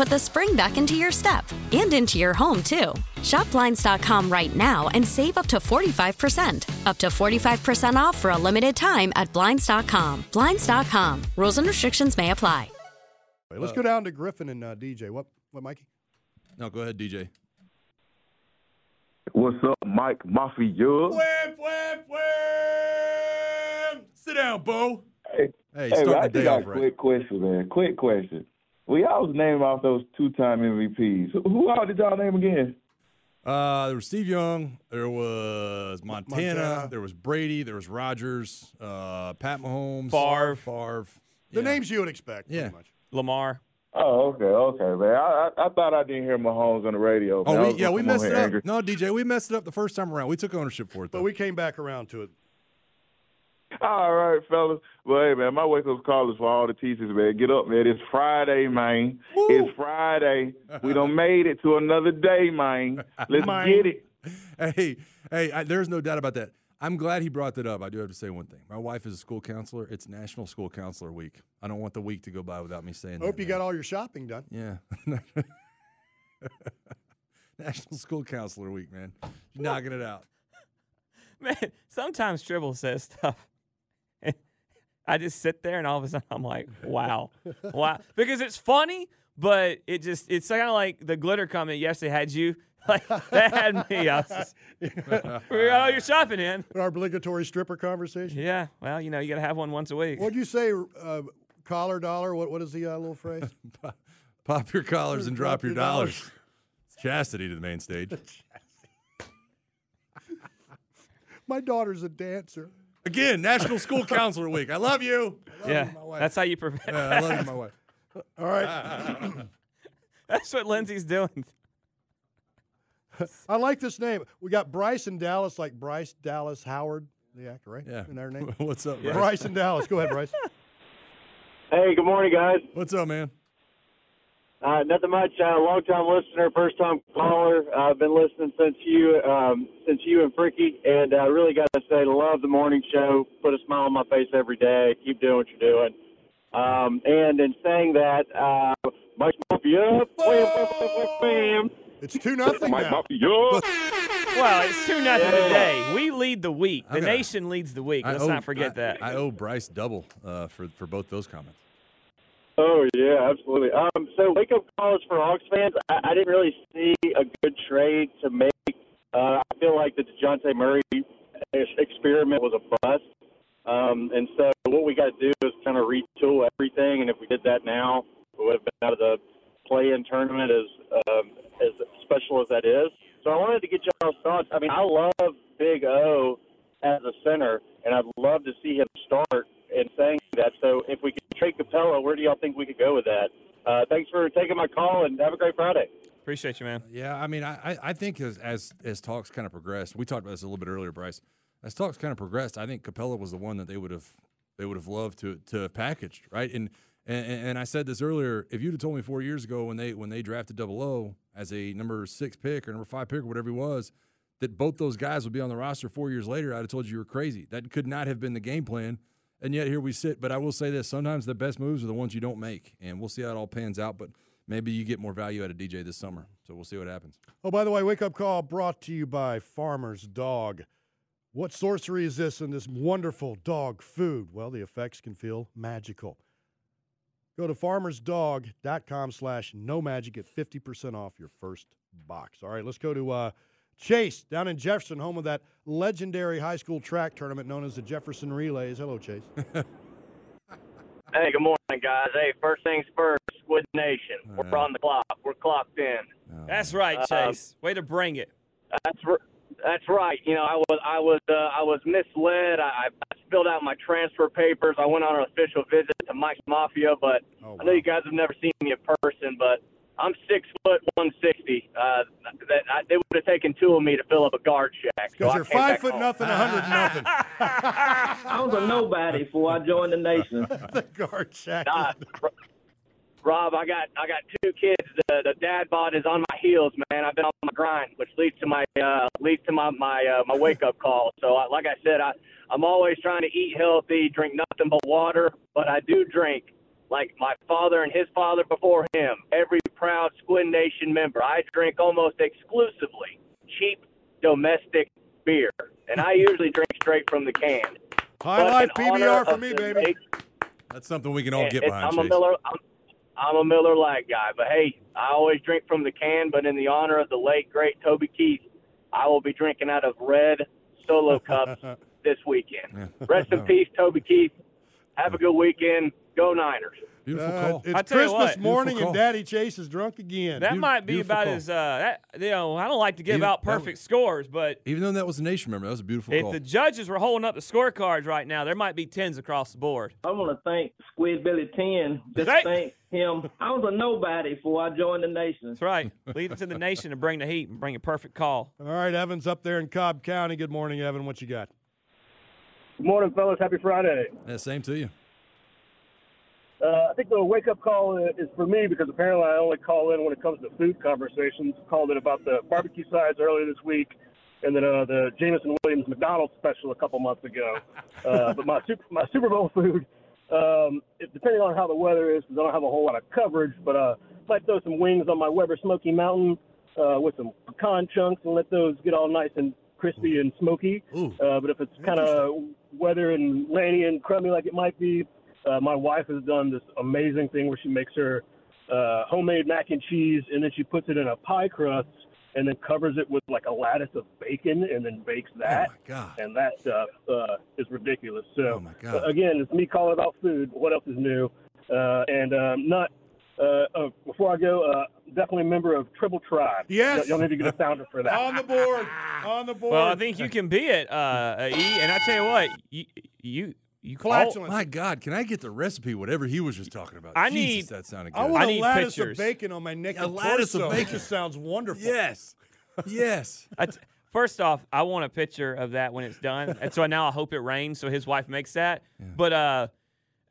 put the spring back into your step and into your home, too. Shop Blinds.com right now and save up to 45%. Up to 45% off for a limited time at Blinds.com. Blinds.com. Rules and restrictions may apply. Let's go down to Griffin and uh, DJ. What, what, Mikey? No, go ahead, DJ. What's up, Mike Mafia? Wham, wham, wham! Sit down, Beau. Hey, Hey, hey, starting I the day just got off a right. quick question, man. Quick question. We always name off those two-time MVPs. Who- Who all did y'all name again? Uh, there was Steve Young. There was Montana, Montana. There was Brady. There was Rodgers. Uh, Pat Mahomes. Favre. Favre. The Yeah. names you would expect, Yeah. pretty much. Lamar. Oh, okay, okay, man. I, I, I thought I didn't hear Mahomes on the radio. Oh, we, yeah, we I'm messed it up. angry. No, DJ, we messed it up the first time around. We took ownership for it, though. But we came back around to it. All right, fellas. Well, hey, man, my wake-up call is for all the teachers, man. Get up, man. It's Friday, man. It's Friday. we done made it to another day, man. Let's Man. get it. hey, hey, I, there's no doubt about that. I'm glad he brought that up. I do have to say one thing. My wife is a school counselor. It's National School Counselor Week. I don't want the week to go by without me saying that. Hope that. you man. got all your shopping done. Yeah. National School Counselor Week, man. You're knocking it out. Man, sometimes Tribble says stuff. And I just sit there and all of a sudden I'm like, wow. wow. Because it's funny, but it just, it's kind of like the glitter comment yesterday had you. Like, that had me. I was just, we got all your shopping in. Our obligatory stripper conversation. Yeah. Well, you know, you got to have one once a week. What'd you say? Uh, collar dollar? What What is the uh, little phrase? Pop your collars and drop your dollars. Chastity to the main stage. My daughter's a dancer. Again, National School Counselor Week. I love you. yeah. my wife. That's how you prevent. Yeah, I love you, my wife. All right. That's what Lindsay's doing. I like this name. We got Bryce in Dallas, like Bryce Dallas Howard, the actor, right? Yeah. In their name. What's up, Bryce? Bryce in Dallas. Go ahead, Bryce. Hey, good morning, guys. What's up, man? Uh, nothing much. Uh, long time listener, first time caller. Uh, I've been listening since you, um, since you and Fricky, and I really got to say, love the morning show. Put a smile on my face every day. Keep doing what you're doing. Um, and in saying that, uh, Mike wham, wham. It's two nothing Mike now. Mafia. Well, it's two nothing Yeah. today. We lead the week. The Okay. nation leads the week. Let's owe- not forget I- that. I owe Bryce double uh, for for both those comments. Oh yeah, absolutely. Um, so wake up calls for Hawks fans. I, I didn't really see a good trade to make. Uh, I feel like the Dejounte Murray experiment was a bust. Um, and so what we got to do is kind of retool everything. And if we did that now, we would have been out of the play-in tournament as um, as special as that is. So I wanted to get y'all's thoughts. I mean, I love Big O as a center, and I'd love to see him start. And saying that, so if we could trade Capela, where do y'all think we could go with that? Uh, thanks for taking my call, and have a great Friday. Appreciate you, man. Yeah, I mean, I I- I think as as as talks kind of progressed, we talked about this a little bit earlier, Bryce. As talks kind of progressed, I think Capela was the one that they would have they would have loved to to have packaged, right? And and, and I said this earlier. If you'd have told me four years ago when they when they drafted Double O as a number six pick or number five pick or whatever he was, that both those guys would be on the roster four years later, I'd have told you you were crazy. That could not have been the game plan. And yet here we sit. But I will say this: sometimes the best moves are the ones you don't make, and we'll see how it all pans out. But maybe you get more value out of DJ this summer. So we'll see what happens. Oh, by the way, wake up call brought to you by Farmer's Dog. What sorcery is this in this wonderful dog food? Well, the effects can feel magical. Go to farmersdog.com slash no magic. Get 50% off your first box. All right, let's go to uh, Chase down in Jefferson, home of that legendary high school track tournament known as the Jefferson Relays. Hello, Chase. Hey, good morning, guys. Hey, first things first, Squid Nation. We're right. on the clock. We're clocked in. That's right, Uh, Chase. Way to bring it. That's r- that's right. You know, I was I was uh, I was misled. I, I filled out my transfer papers. I went on an official visit to Mike's Mafia, but Oh, I know you guys have never seen me in person. But I'm six foot one sixty. Uh, that I, they would have taken two of me to fill up a guard shack. Because I you're five foot home. nothing, a hundred nothing. I was a nobody before I joined the nation. the guard shack. Nah, Robb, I got I got two kids. The, the dad bod is on my heels, man. I've been on my grind, which leads to my uh, leads to my my uh, my wake up call. So, I, like I said, I I'm always trying to eat healthy, drink nothing but water, but I do drink like my father and his father before him. Every proud Squid Nation member, I drink almost exclusively cheap domestic beer, and I usually drink straight from the can. High But life PBR for me, baby. late- That's something we can all it- get it- behind. I'm a Miller. I'm, I'm a Miller Lite guy, but hey, I always drink from the can. But in the honor of the late great Toby Keith, I will be drinking out of red solo cups this weekend. Rest in peace, Toby Keith. Have a good weekend. Go Niners. Beautiful Uh, call. it's I tell you Christmas what. morning and. Daddy Chase is drunk again. That Beau- might be about call. as uh, that. You know, I don't like to give Even- out perfect was- scores, but Even though that was a nation member, that was a beautiful if call. the judges were holding up the scorecards right now, there might be tens across the board. I want to thank Squid Billy 10. Just Thank- thank him. I was a nobody before I joined the nation. That's right. Lead it to the nation to bring the heat and bring a perfect call. All right, Evan's up there in Cobb County. Good morning, Evan. What you got? Good morning, fellas. Happy Friday. yeah, same to you. Uh, I think the wake up call is for me because apparently I only call in when it comes to food conversations. Called in about the barbecue sides earlier this week, and then uh, the Jameson Williams McDonald's special a couple months ago. Uh, but my super, my Super Bowl food, um, it, depending on how the weather is, because I don't have a whole lot of coverage, but uh, might throw some wings on my Weber Smoky Mountain uh, with some pecan chunks and let those get all nice and crispy and smoky. Ooh. Uh, but if it's kind of weather and rainy and crummy like it might be, uh, my wife has done this amazing thing where she makes her uh, homemade mac and cheese and then she puts it in a pie crust and then covers it with like a lattice of bacon and then bakes that. Oh my God. And that stuff uh, is ridiculous. So Oh, my God. uh, again, it's me calling about food. What else is new? Uh, and um, not uh, uh, before I go, uh, definitely a member of Triple Tribe. Yes. Y'all need to get a sounder for that. On the board. On the board. Well, I think you can be it, uh, uh, E. And I tell you what, you you you Oh my God! Can I get the recipe? Whatever he was just talking about. I Jesus, need- that sounded good. I want I a need lattice pictures. of bacon on my neck. A and lattice of torso. bacon. Just sounds wonderful. yes, yes. I t- First off, I want a picture of that when it's done, and so now I hope it rains. So his wife makes that. But uh,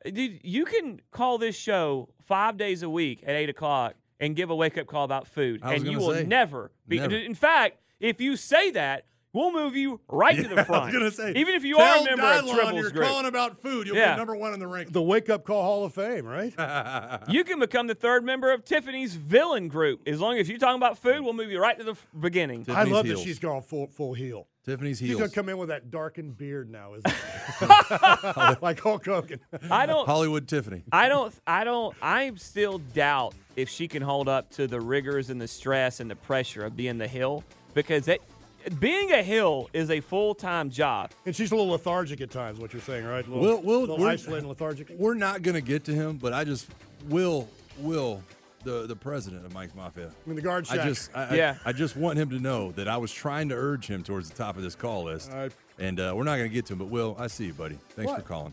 dude, you can call this show five days a week at eight o'clock and give a wake up call about food, I was and you gonna will say, never be. never. In fact, if you say that, we'll move you right to Yeah, the I front. was gonna say, even if you tell are a member of Dylon Tribbles you're Group. calling about food. You'll Yeah. be number one in the ranking. The Wake Up Call Hall of Fame, right? You can become the third member of Tiffany's villain group. As long as you're talking about food, we'll move you right to the f- beginning. I love heels. that she's gone full full heel. Tiffany's heel. She's gonna come in with that darkened beard now, isn't it? like Hulk Hogan. I don't. Hollywood Tiffany. I don't. I don't. I still doubt if she can hold up to the rigors and the stress and the pressure of being the hill because that, being a hill is a full time job. And she's a little lethargic at times. What you're saying, right? A little, We'll, we'll, little we're, isolated and lethargic. we're not gonna get to him, but I just will will the the president of Mike's Mafia. In the guard shack. I just I, Yeah. I, I just want him to know that I was trying to urge him towards the top of this call list. All right. And uh, we're not going to get to him, but Will, I see you, buddy. Thanks for calling.